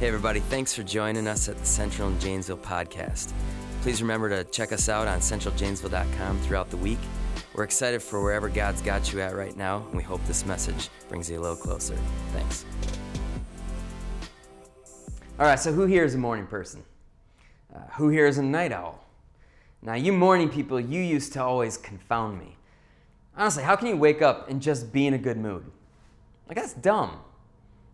Hey, everybody, thanks for joining us at the Central and Janesville podcast. Please remember to check us out on centraljanesville.com throughout the week. We're excited for wherever God's got you at right now, and we hope this message brings you a little closer. Thanks. All right, so who here is a morning person? Uh, who here is a night owl? Now, you morning people, you used to always confound me. Honestly, how can you wake up and just be in a good mood? Like, that's dumb.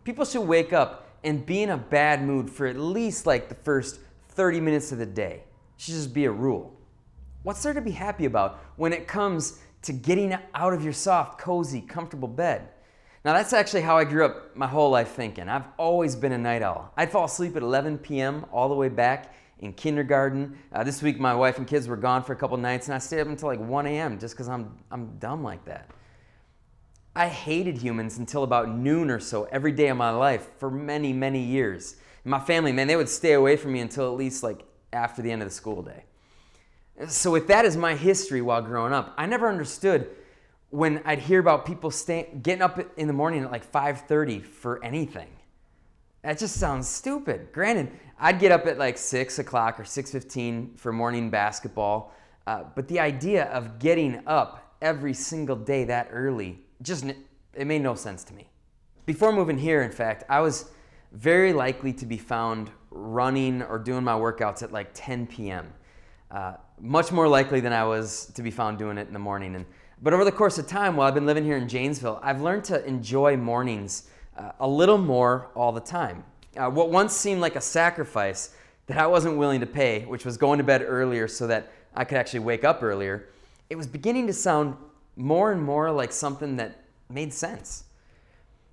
People should wake up and be in a bad mood for at least like the first 30 minutes of the day. It should just be a rule. What's there to be happy about when it comes to getting out of your soft, cozy, comfortable bed? Now, that's actually how I grew up my whole life thinking. I've always been a night owl. I'd fall asleep at 11 p.m. all the way back in kindergarten. Uh, this week, my wife and kids were gone for a couple nights, and I stayed up until like 1 a.m. just because I'm, I'm dumb like that. I hated humans until about noon or so every day of my life for many, many years. my family, man, they would stay away from me until at least like after the end of the school day. So with that as my history while growing up, I never understood when I'd hear about people stay, getting up in the morning at like 5:30 for anything. That just sounds stupid. Granted, I'd get up at like six o'clock or 6:15 for morning basketball, uh, but the idea of getting up every single day that early just it made no sense to me. Before moving here, in fact, I was very likely to be found running or doing my workouts at like 10 p.m. Uh, much more likely than I was to be found doing it in the morning. And but over the course of time, while I've been living here in Janesville, I've learned to enjoy mornings uh, a little more all the time. Uh, what once seemed like a sacrifice that I wasn't willing to pay, which was going to bed earlier so that I could actually wake up earlier, it was beginning to sound more and more like something that made sense.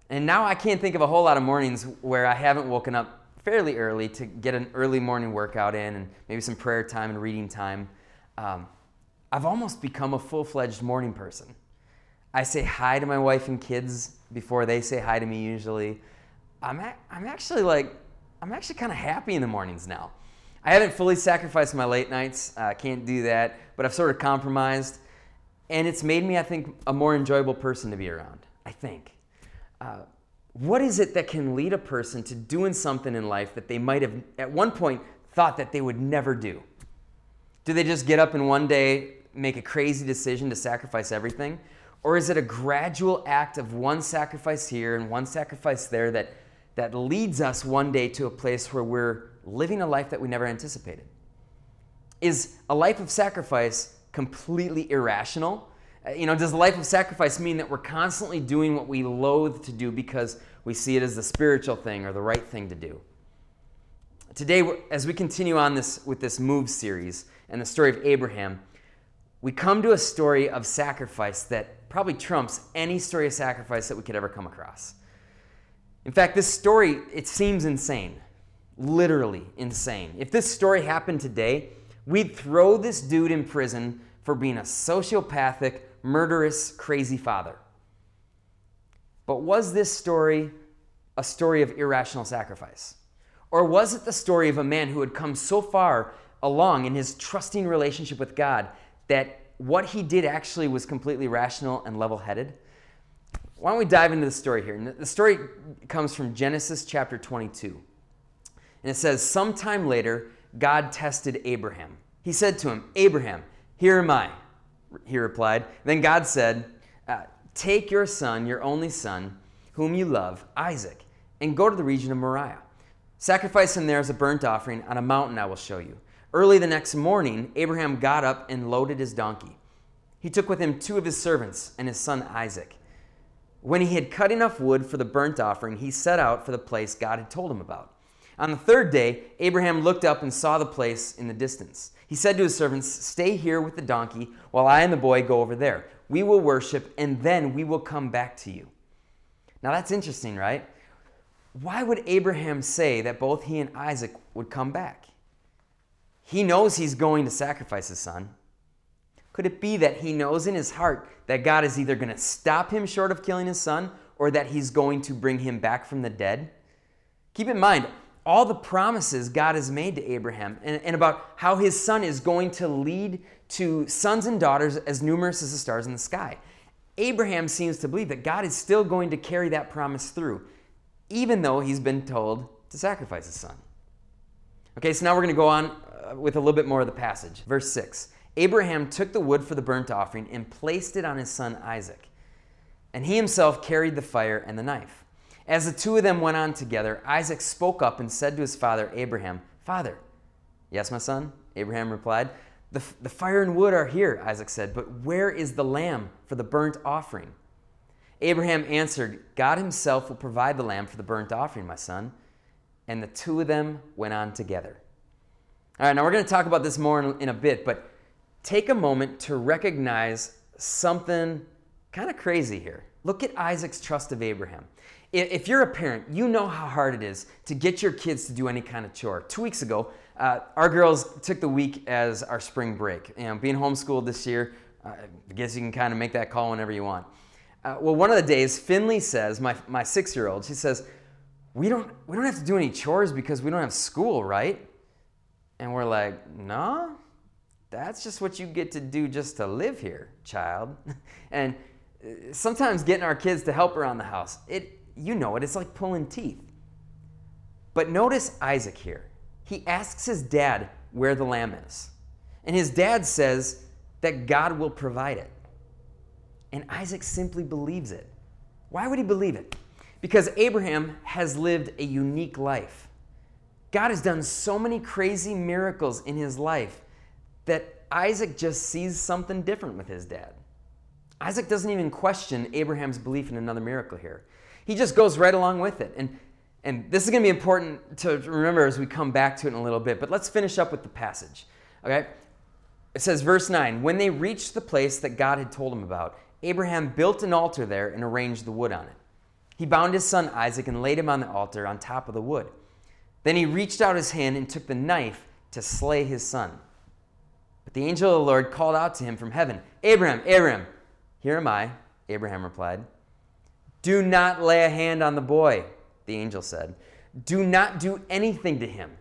And now I can't think of a whole lot of mornings where I haven't woken up fairly early to get an early morning workout in and maybe some prayer time and reading time. Um, I've almost become a full fledged morning person. I say hi to my wife and kids before they say hi to me usually. I'm, a- I'm actually like, I'm actually kind of happy in the mornings now. I haven't fully sacrificed my late nights. I uh, can't do that, but I've sort of compromised and it's made me, I think, a more enjoyable person to be around. I think. Uh, what is it that can lead a person to doing something in life that they might have at one point thought that they would never do? Do they just get up and one day make a crazy decision to sacrifice everything? Or is it a gradual act of one sacrifice here and one sacrifice there that, that leads us one day to a place where we're living a life that we never anticipated? Is a life of sacrifice completely irrational? Uh, you know, does life of sacrifice mean that we're constantly doing what we loathe to do because we see it as the spiritual thing or the right thing to do? Today, as we continue on this with this Move series and the story of Abraham, we come to a story of sacrifice that probably trumps any story of sacrifice that we could ever come across. In fact, this story, it seems insane, literally insane. If this story happened today, We'd throw this dude in prison for being a sociopathic, murderous, crazy father. But was this story a story of irrational sacrifice? Or was it the story of a man who had come so far along in his trusting relationship with God that what he did actually was completely rational and level headed? Why don't we dive into the story here? And the story comes from Genesis chapter 22. And it says, Sometime later, God tested Abraham. He said to him, Abraham, here am I. He replied. Then God said, uh, Take your son, your only son, whom you love, Isaac, and go to the region of Moriah. Sacrifice him there as a burnt offering on a mountain I will show you. Early the next morning, Abraham got up and loaded his donkey. He took with him two of his servants and his son Isaac. When he had cut enough wood for the burnt offering, he set out for the place God had told him about. On the third day, Abraham looked up and saw the place in the distance. He said to his servants, Stay here with the donkey while I and the boy go over there. We will worship, and then we will come back to you. Now that's interesting, right? Why would Abraham say that both he and Isaac would come back? He knows he's going to sacrifice his son. Could it be that he knows in his heart that God is either going to stop him short of killing his son or that he's going to bring him back from the dead? Keep in mind, all the promises God has made to Abraham and, and, about how his son is going to lead to sons and daughters as numerous as the stars in the sky. Abraham seems to believe that God is still going to carry that promise through, even though he's been told to sacrifice his son. Okay, so now we're going to go on uh, with a little bit more of the passage. Verse 6 Abraham took the wood for the burnt offering and placed it on his son Isaac. And he himself carried the fire and the knife. As the two of them went on together, Isaac spoke up and said to his father Abraham, Father. Yes, my son, Abraham replied. The, the fire and wood are here, Isaac said, but where is the lamb for the burnt offering? Abraham answered, God himself will provide the lamb for the burnt offering, my son. And the two of them went on together. All right, now we're going to talk about this more in, in a bit, but take a moment to recognize something kind of crazy here. Look at Isaac's trust of Abraham. If you're a parent, you know how hard it is to get your kids to do any kind of chore. Two weeks ago, uh, our girls took the week as our spring break. You know, being homeschooled this year, uh, I guess you can kind of make that call whenever you want. Uh, well, one of the days, Finley says, my, my six year old, she says, we don't, we don't have to do any chores because we don't have school, right? And we're like, no, that's just what you get to do just to live here, child. and uh, sometimes getting our kids to help around the house, it, you know it, it's like pulling teeth. But notice Isaac here. He asks his dad where the lamb is. And his dad says that God will provide it. And Isaac simply believes it. Why would he believe it? Because Abraham has lived a unique life. God has done so many crazy miracles in his life that Isaac just sees something different with his dad. Isaac doesn't even question Abraham's belief in another miracle here. He just goes right along with it. And, and this is going to be important to remember as we come back to it in a little bit. But let's finish up with the passage. Okay? It says, verse 9 When they reached the place that God had told him about, Abraham built an altar there and arranged the wood on it. He bound his son Isaac and laid him on the altar on top of the wood. Then he reached out his hand and took the knife to slay his son. But the angel of the Lord called out to him from heaven, Abraham, Abraham. Here am I, Abraham replied. Do not lay a hand on the boy, the angel said. Do not do anything to him.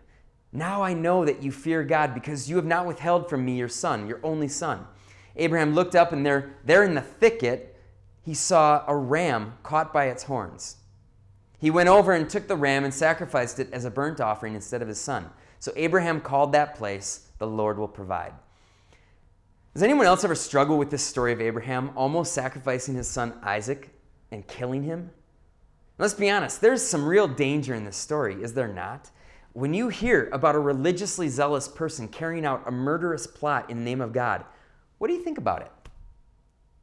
Now I know that you fear God because you have not withheld from me your son, your only son. Abraham looked up, and there, there in the thicket, he saw a ram caught by its horns. He went over and took the ram and sacrificed it as a burnt offering instead of his son. So Abraham called that place, The Lord Will Provide. Does anyone else ever struggle with this story of Abraham almost sacrificing his son Isaac and killing him? Let's be honest, there's some real danger in this story, is there not? When you hear about a religiously zealous person carrying out a murderous plot in the name of God, what do you think about it?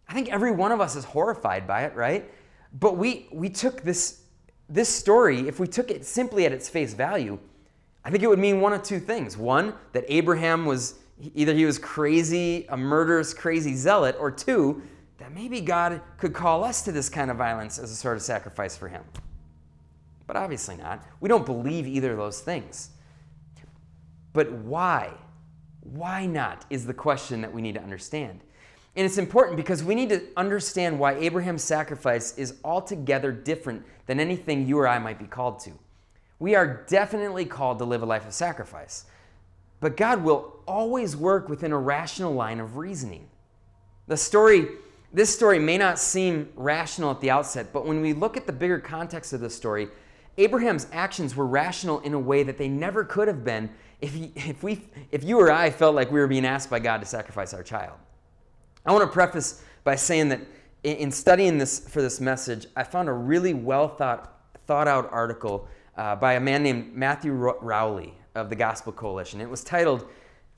I think every one of us is horrified by it, right? But we, we took this, this story, if we took it simply at its face value, I think it would mean one of two things. One, that Abraham was either he was crazy, a murderous, crazy zealot, or two, maybe God could call us to this kind of violence as a sort of sacrifice for him. But obviously not. We don't believe either of those things. But why? Why not is the question that we need to understand. And it's important because we need to understand why Abraham's sacrifice is altogether different than anything you or I might be called to. We are definitely called to live a life of sacrifice, but God will always work within a rational line of reasoning. The story this story may not seem rational at the outset, but when we look at the bigger context of the story, Abraham's actions were rational in a way that they never could have been if, he, if, we, if you or I felt like we were being asked by God to sacrifice our child. I want to preface by saying that in studying this for this message, I found a really well thought, thought out article uh, by a man named Matthew Rowley of the Gospel Coalition. It was titled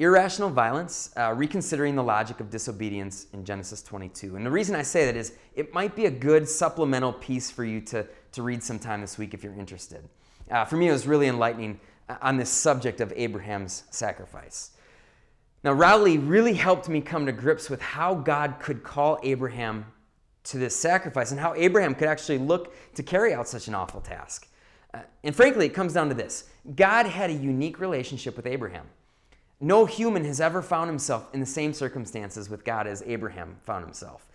Irrational violence, uh, reconsidering the logic of disobedience in Genesis 22. And the reason I say that is it might be a good supplemental piece for you to, to read sometime this week if you're interested. Uh, for me, it was really enlightening uh, on this subject of Abraham's sacrifice. Now, Rowley really helped me come to grips with how God could call Abraham to this sacrifice and how Abraham could actually look to carry out such an awful task. Uh, and frankly, it comes down to this God had a unique relationship with Abraham. No human has ever found himself in the same circumstances with God as Abraham found himself.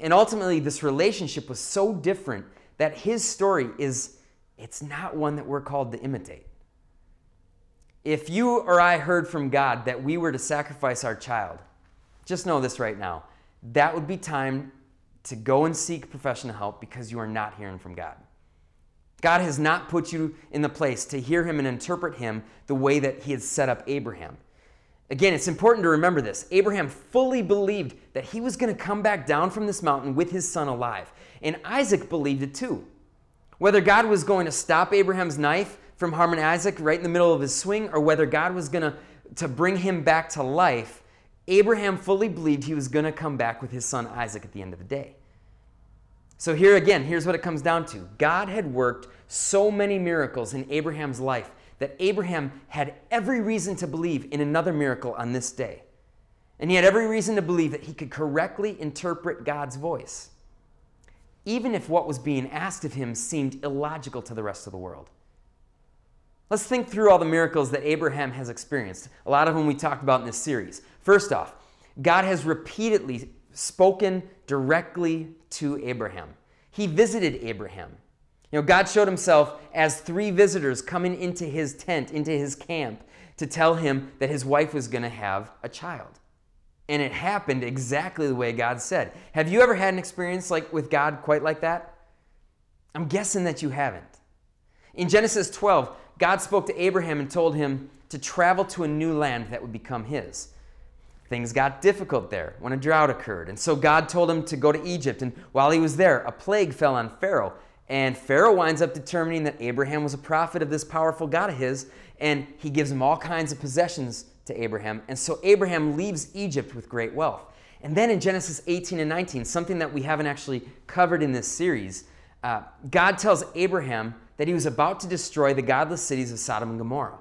And ultimately, this relationship was so different that his story is, it's not one that we're called to imitate. If you or I heard from God that we were to sacrifice our child, just know this right now. That would be time to go and seek professional help because you are not hearing from God. God has not put you in the place to hear him and interpret him the way that he had set up Abraham. Again, it's important to remember this. Abraham fully believed that he was going to come back down from this mountain with his son alive. And Isaac believed it too. Whether God was going to stop Abraham's knife from harming Isaac right in the middle of his swing, or whether God was going to, to bring him back to life, Abraham fully believed he was going to come back with his son Isaac at the end of the day. So, here again, here's what it comes down to God had worked so many miracles in Abraham's life that Abraham had every reason to believe in another miracle on this day. And he had every reason to believe that he could correctly interpret God's voice, even if what was being asked of him seemed illogical to the rest of the world. Let's think through all the miracles that Abraham has experienced, a lot of them we talked about in this series. First off, God has repeatedly spoken directly to Abraham. He visited Abraham. You know, God showed himself as three visitors coming into his tent, into his camp, to tell him that his wife was going to have a child. And it happened exactly the way God said. Have you ever had an experience like with God quite like that? I'm guessing that you haven't. In Genesis 12, God spoke to Abraham and told him to travel to a new land that would become his. Things got difficult there when a drought occurred. And so God told him to go to Egypt. And while he was there, a plague fell on Pharaoh. And Pharaoh winds up determining that Abraham was a prophet of this powerful God of his. And he gives him all kinds of possessions to Abraham. And so Abraham leaves Egypt with great wealth. And then in Genesis 18 and 19, something that we haven't actually covered in this series, uh, God tells Abraham that he was about to destroy the godless cities of Sodom and Gomorrah.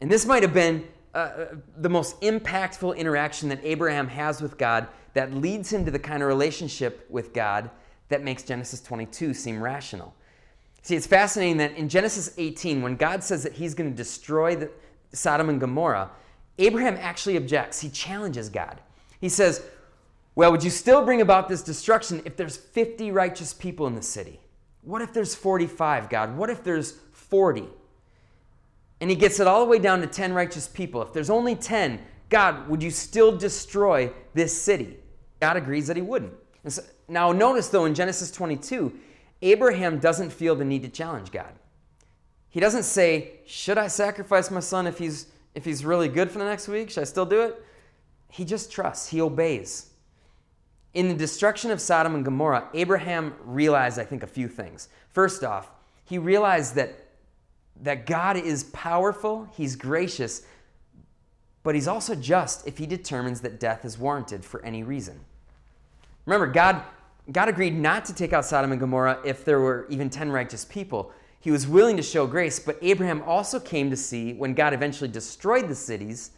And this might have been uh, uh, the most impactful interaction that Abraham has with God that leads him to the kind of relationship with God that makes Genesis 22 seem rational. See, it's fascinating that in Genesis 18, when God says that he's going to destroy the, Sodom and Gomorrah, Abraham actually objects. He challenges God. He says, Well, would you still bring about this destruction if there's 50 righteous people in the city? What if there's 45, God? What if there's 40? And he gets it all the way down to 10 righteous people. If there's only 10, God, would you still destroy this city? God agrees that he wouldn't. So, now, notice though, in Genesis 22, Abraham doesn't feel the need to challenge God. He doesn't say, Should I sacrifice my son if he's, if he's really good for the next week? Should I still do it? He just trusts, he obeys. In the destruction of Sodom and Gomorrah, Abraham realized, I think, a few things. First off, he realized that, that God is powerful, he's gracious, but he's also just if he determines that death is warranted for any reason. Remember, God, God agreed not to take out Sodom and Gomorrah if there were even 10 righteous people. He was willing to show grace, but Abraham also came to see, when God eventually destroyed the cities,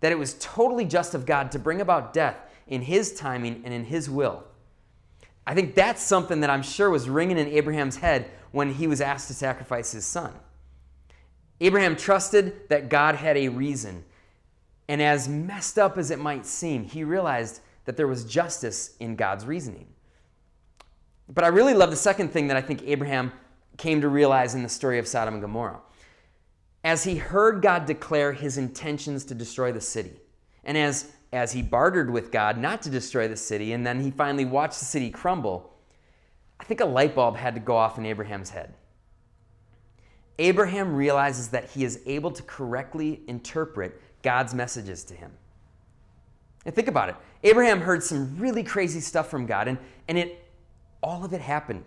that it was totally just of God to bring about death in his timing and in his will. I think that's something that I'm sure was ringing in Abraham's head when he was asked to sacrifice his son. Abraham trusted that God had a reason. And as messed up as it might seem, he realized that there was justice in God's reasoning. But I really love the second thing that I think Abraham came to realize in the story of Sodom and Gomorrah. As he heard God declare his intentions to destroy the city, and as as he bartered with God not to destroy the city, and then he finally watched the city crumble, I think a light bulb had to go off in Abraham's head. Abraham realizes that he is able to correctly interpret God's messages to him. And think about it. Abraham heard some really crazy stuff from God, and, and it all of it happened.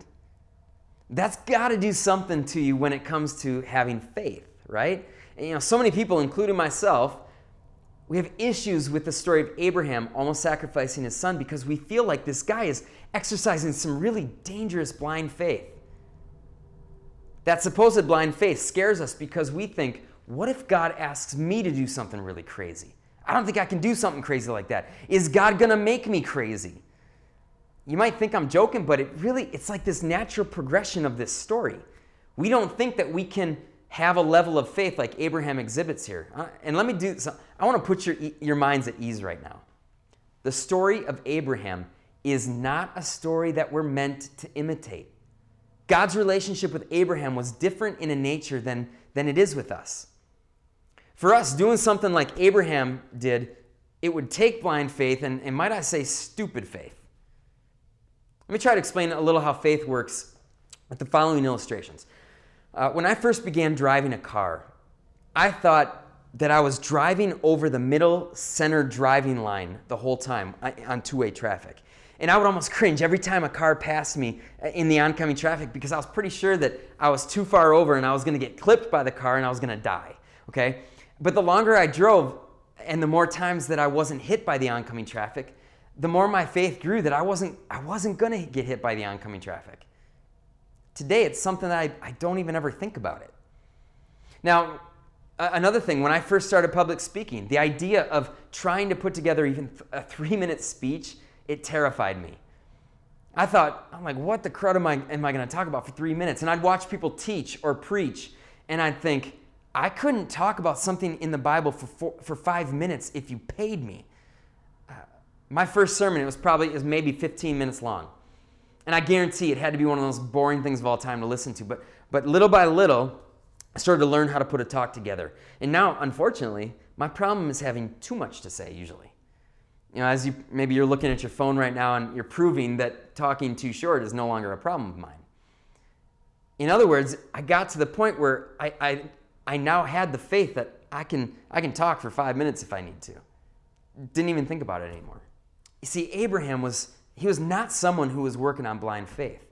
That's got to do something to you when it comes to having faith, right? And, you know, so many people, including myself, we have issues with the story of Abraham almost sacrificing his son because we feel like this guy is exercising some really dangerous blind faith. That supposed blind faith scares us because we think, what if God asks me to do something really crazy? I don't think I can do something crazy like that. Is God going to make me crazy? You might think I'm joking, but it really it's like this natural progression of this story. We don't think that we can have a level of faith like Abraham exhibits here. Uh, and let me do some, I want to put your, your minds at ease right now. The story of Abraham is not a story that we're meant to imitate. God's relationship with Abraham was different in a nature than, than it is with us. For us, doing something like Abraham did, it would take blind faith and, and might I say, stupid faith. Let me try to explain a little how faith works with the following illustrations. Uh, when I first began driving a car, I thought that I was driving over the middle center driving line the whole time on two way traffic. And I would almost cringe every time a car passed me uh, in the oncoming traffic because I was pretty sure that I was too far over and I was going to get clipped by the car and I was going to die. Okay? But the longer I drove and the more times that I wasn't hit by the oncoming traffic, the more my faith grew that I wasn't, I wasn't going to get hit by the oncoming traffic. Today, it's something that I, I don't even ever think about it. Now, another thing, when I first started public speaking, the idea of trying to put together even a three minute speech, it terrified me. I thought, I'm like, what the crud am I, am I going to talk about for three minutes? And I'd watch people teach or preach, and I'd think, I couldn't talk about something in the Bible for, four, for five minutes if you paid me. My first sermon, it was probably, it was maybe 15 minutes long. And I guarantee it had to be one of those boring things of all time to listen to. But, but little by little, I started to learn how to put a talk together. And now, unfortunately, my problem is having too much to say usually. You know, as you maybe you're looking at your phone right now and you're proving that talking too short is no longer a problem of mine. In other words, I got to the point where I, I, I now had the faith that I can, I can talk for five minutes if I need to. Didn't even think about it anymore. You see, Abraham was, he was not someone who was working on blind faith.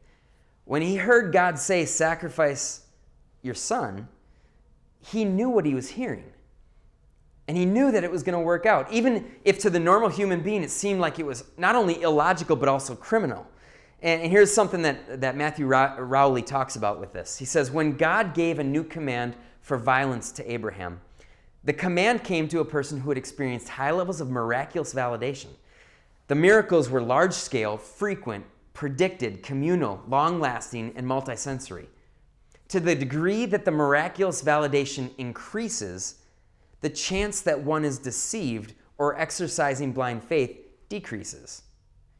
When he heard God say, sacrifice your son, he knew what he was hearing. And he knew that it was going to work out, even if to the normal human being it seemed like it was not only illogical but also criminal. And here's something that, that Matthew Rowley talks about with this. He says, When God gave a new command for violence to Abraham, the command came to a person who had experienced high levels of miraculous validation. The miracles were large scale, frequent, predicted, communal, long lasting, and multisensory. To the degree that the miraculous validation increases, the chance that one is deceived or exercising blind faith decreases.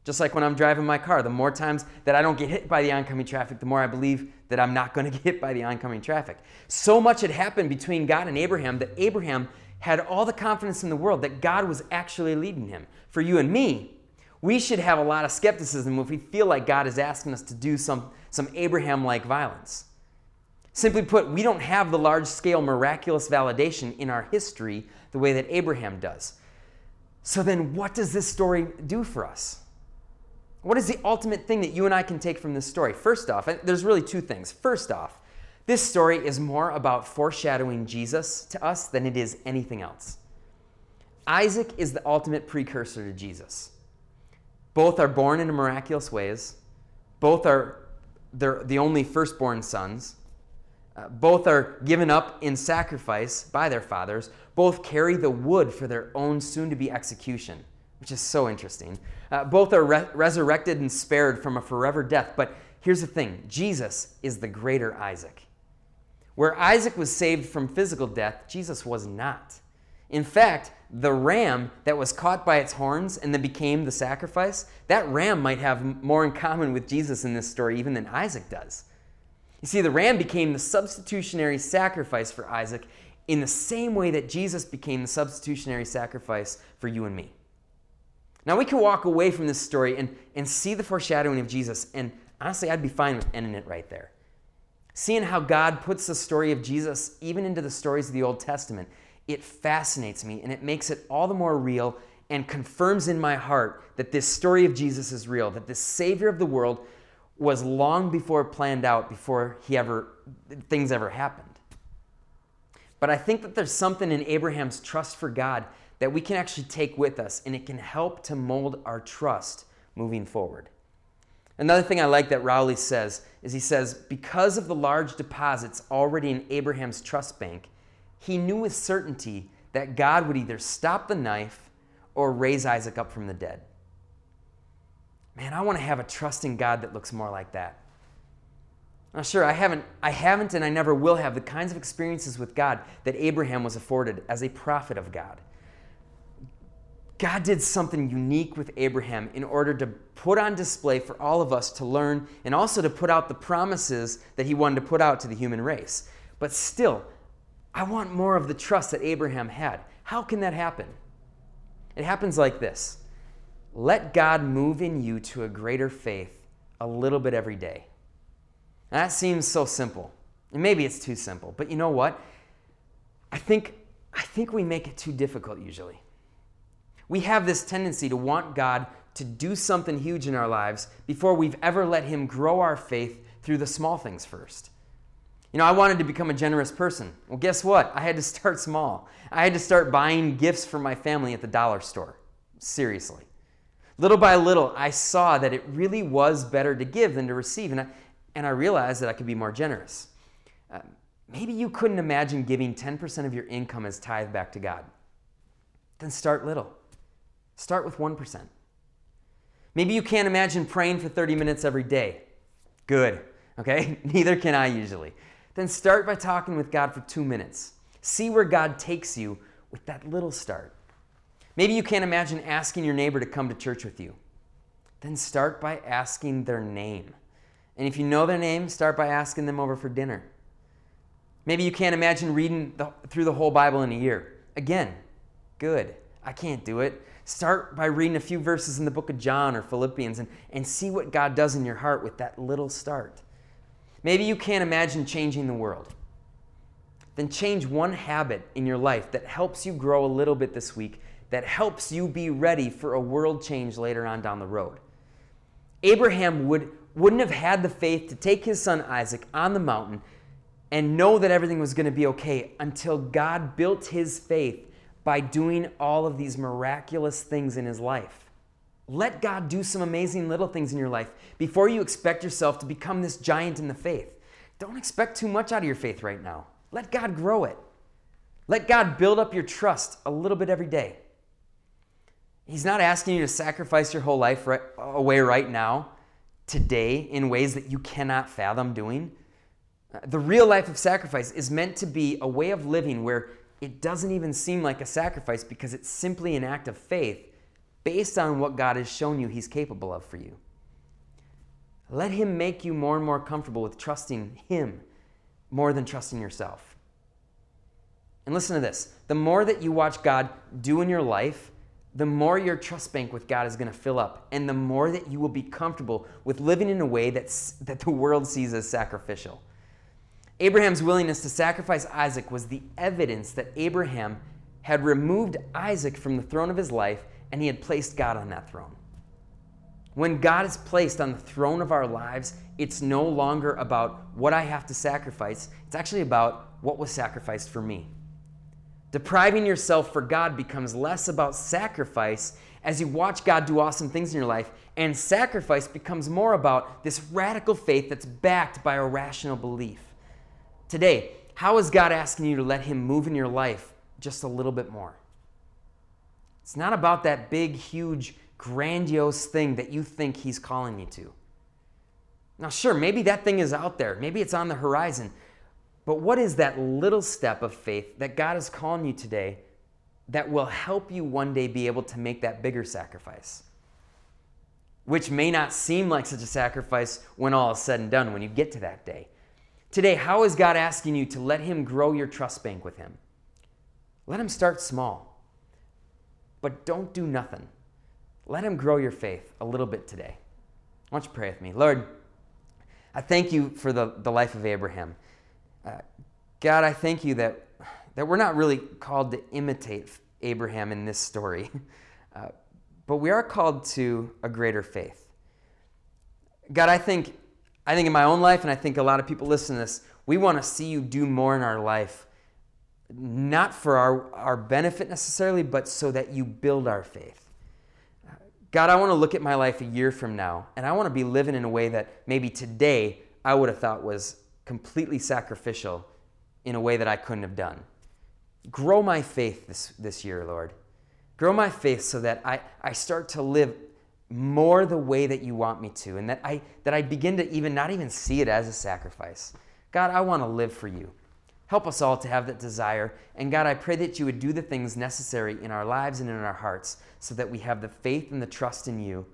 Just like when I'm driving my car, the more times that I don't get hit by the oncoming traffic, the more I believe that I'm not going to get hit by the oncoming traffic. So much had happened between God and Abraham that Abraham had all the confidence in the world that God was actually leading him. For you and me, we should have a lot of skepticism if we feel like God is asking us to do some, some Abraham like violence. Simply put, we don't have the large scale miraculous validation in our history the way that Abraham does. So then, what does this story do for us? What is the ultimate thing that you and I can take from this story? First off, there's really two things. First off, this story is more about foreshadowing Jesus to us than it is anything else. Isaac is the ultimate precursor to Jesus. Both are born in miraculous ways, both are they're the only firstborn sons. Uh, both are given up in sacrifice by their fathers. Both carry the wood for their own soon to be execution, which is so interesting. Uh, both are re- resurrected and spared from a forever death. But here's the thing Jesus is the greater Isaac. Where Isaac was saved from physical death, Jesus was not. In fact, the ram that was caught by its horns and then became the sacrifice, that ram might have more in common with Jesus in this story even than Isaac does. You see, the ram became the substitutionary sacrifice for Isaac in the same way that Jesus became the substitutionary sacrifice for you and me. Now, we can walk away from this story and, and see the foreshadowing of Jesus, and honestly, I'd be fine with ending it right there. Seeing how God puts the story of Jesus even into the stories of the Old Testament, it fascinates me and it makes it all the more real and confirms in my heart that this story of Jesus is real, that this Savior of the world was long before planned out before he ever things ever happened. But I think that there's something in Abraham's trust for God that we can actually take with us and it can help to mold our trust moving forward. Another thing I like that Rowley says is he says, because of the large deposits already in Abraham's trust bank, he knew with certainty that God would either stop the knife or raise Isaac up from the dead. Man, I want to have a trusting God that looks more like that. Now, sure, I haven't, I haven't and I never will have the kinds of experiences with God that Abraham was afforded as a prophet of God. God did something unique with Abraham in order to put on display for all of us to learn and also to put out the promises that he wanted to put out to the human race. But still, I want more of the trust that Abraham had. How can that happen? It happens like this let God move in you to a greater faith a little bit every day. That seems so simple. And maybe it's too simple, but you know what? I think, I think we make it too difficult usually. We have this tendency to want God to do something huge in our lives before we've ever let Him grow our faith through the small things first. You know, I wanted to become a generous person. Well, guess what? I had to start small. I had to start buying gifts for my family at the dollar store. Seriously. Little by little, I saw that it really was better to give than to receive, and I, and I realized that I could be more generous. Uh, maybe you couldn't imagine giving 10% of your income as tithe back to God. Then start little. Start with 1%. Maybe you can't imagine praying for 30 minutes every day. Good, okay? Neither can I usually. Then start by talking with God for two minutes. See where God takes you with that little start. Maybe you can't imagine asking your neighbor to come to church with you. Then start by asking their name. And if you know their name, start by asking them over for dinner. Maybe you can't imagine reading the, through the whole Bible in a year. Again, good. I can't do it. Start by reading a few verses in the book of John or Philippians and, and see what God does in your heart with that little start. Maybe you can't imagine changing the world. Then change one habit in your life that helps you grow a little bit this week, that helps you be ready for a world change later on down the road. Abraham would, wouldn't have had the faith to take his son Isaac on the mountain and know that everything was going to be okay until God built his faith by doing all of these miraculous things in his life. Let God do some amazing little things in your life before you expect yourself to become this giant in the faith. Don't expect too much out of your faith right now. Let God grow it. Let God build up your trust a little bit every day. He's not asking you to sacrifice your whole life right, away right now, today, in ways that you cannot fathom doing. The real life of sacrifice is meant to be a way of living where it doesn't even seem like a sacrifice because it's simply an act of faith based on what God has shown you He's capable of for you. Let Him make you more and more comfortable with trusting Him more than trusting yourself. And listen to this the more that you watch God do in your life, the more your trust bank with God is going to fill up, and the more that you will be comfortable with living in a way that's, that the world sees as sacrificial. Abraham's willingness to sacrifice Isaac was the evidence that Abraham had removed Isaac from the throne of his life and he had placed God on that throne. When God is placed on the throne of our lives, it's no longer about what I have to sacrifice, it's actually about what was sacrificed for me. Depriving yourself for God becomes less about sacrifice as you watch God do awesome things in your life, and sacrifice becomes more about this radical faith that's backed by a rational belief. Today, how is God asking you to let Him move in your life just a little bit more? It's not about that big, huge, grandiose thing that you think He's calling you to. Now, sure, maybe that thing is out there, maybe it's on the horizon, but what is that little step of faith that God is calling you today that will help you one day be able to make that bigger sacrifice? Which may not seem like such a sacrifice when all is said and done, when you get to that day. Today, how is God asking you to let Him grow your trust bank with Him? Let Him start small. But don't do nothing. Let Him grow your faith a little bit today. Why don't you pray with me? Lord, I thank you for the, the life of Abraham. Uh, God, I thank you that, that we're not really called to imitate Abraham in this story, uh, but we are called to a greater faith. God, I think, I think in my own life, and I think a lot of people listen to this, we want to see you do more in our life not for our, our benefit necessarily, but so that you build our faith. God, I want to look at my life a year from now, and I want to be living in a way that maybe today I would have thought was completely sacrificial in a way that I couldn't have done. Grow my faith this, this year, Lord. Grow my faith so that I, I start to live more the way that you want me to, and that I, that I begin to even not even see it as a sacrifice. God, I want to live for you. Help us all to have that desire. And God, I pray that you would do the things necessary in our lives and in our hearts so that we have the faith and the trust in you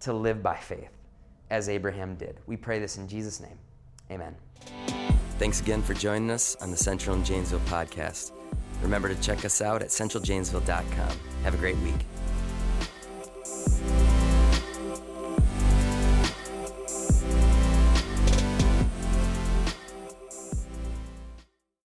to live by faith as Abraham did. We pray this in Jesus' name. Amen. Thanks again for joining us on the Central and Janesville podcast. Remember to check us out at centraljanesville.com. Have a great week.